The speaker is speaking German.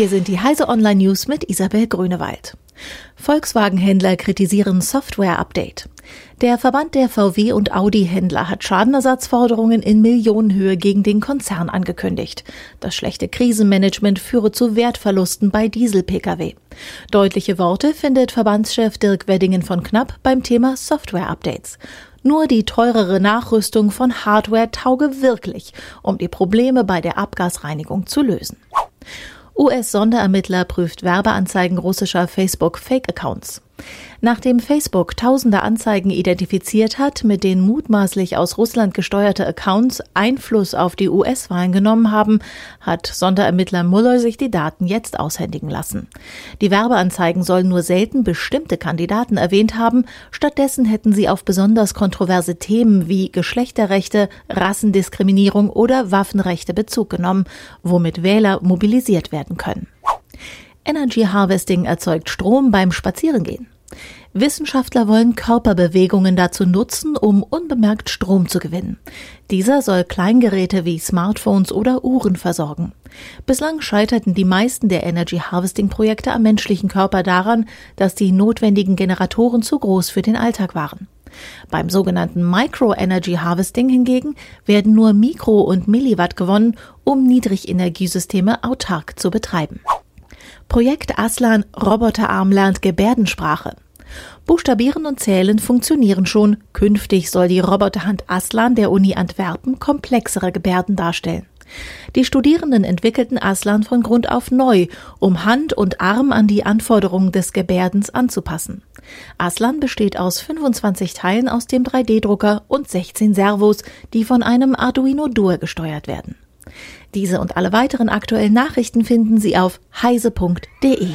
Hier sind die Heise Online News mit Isabel Grünewald. Volkswagen-Händler kritisieren Software-Update. Der Verband der VW- und Audi-Händler hat Schadenersatzforderungen in Millionenhöhe gegen den Konzern angekündigt. Das schlechte Krisenmanagement führe zu Wertverlusten bei Diesel-Pkw. Deutliche Worte findet Verbandschef Dirk Weddingen von Knapp beim Thema Software-Updates. Nur die teurere Nachrüstung von Hardware tauge wirklich, um die Probleme bei der Abgasreinigung zu lösen. US-Sonderermittler prüft Werbeanzeigen russischer Facebook-Fake-Accounts. Nachdem Facebook tausende Anzeigen identifiziert hat, mit denen mutmaßlich aus Russland gesteuerte Accounts Einfluss auf die US-Wahlen genommen haben, hat Sonderermittler Mueller sich die Daten jetzt aushändigen lassen. Die Werbeanzeigen sollen nur selten bestimmte Kandidaten erwähnt haben, stattdessen hätten sie auf besonders kontroverse Themen wie Geschlechterrechte, Rassendiskriminierung oder Waffenrechte Bezug genommen, womit Wähler mobilisiert werden können. Energy Harvesting erzeugt Strom beim Spazierengehen. Wissenschaftler wollen Körperbewegungen dazu nutzen, um unbemerkt Strom zu gewinnen. Dieser soll Kleingeräte wie Smartphones oder Uhren versorgen. Bislang scheiterten die meisten der Energy Harvesting Projekte am menschlichen Körper daran, dass die notwendigen Generatoren zu groß für den Alltag waren. Beim sogenannten Micro Energy Harvesting hingegen werden nur Mikro- und Milliwatt gewonnen, um Niedrigenergiesysteme autark zu betreiben. Projekt Aslan Roboterarm lernt Gebärdensprache. Buchstabieren und Zählen funktionieren schon. Künftig soll die Roboterhand Aslan der Uni Antwerpen komplexere Gebärden darstellen. Die Studierenden entwickelten Aslan von Grund auf neu, um Hand und Arm an die Anforderungen des Gebärdens anzupassen. Aslan besteht aus 25 Teilen aus dem 3D-Drucker und 16 Servos, die von einem Arduino Dur gesteuert werden. Diese und alle weiteren aktuellen Nachrichten finden Sie auf heise.de.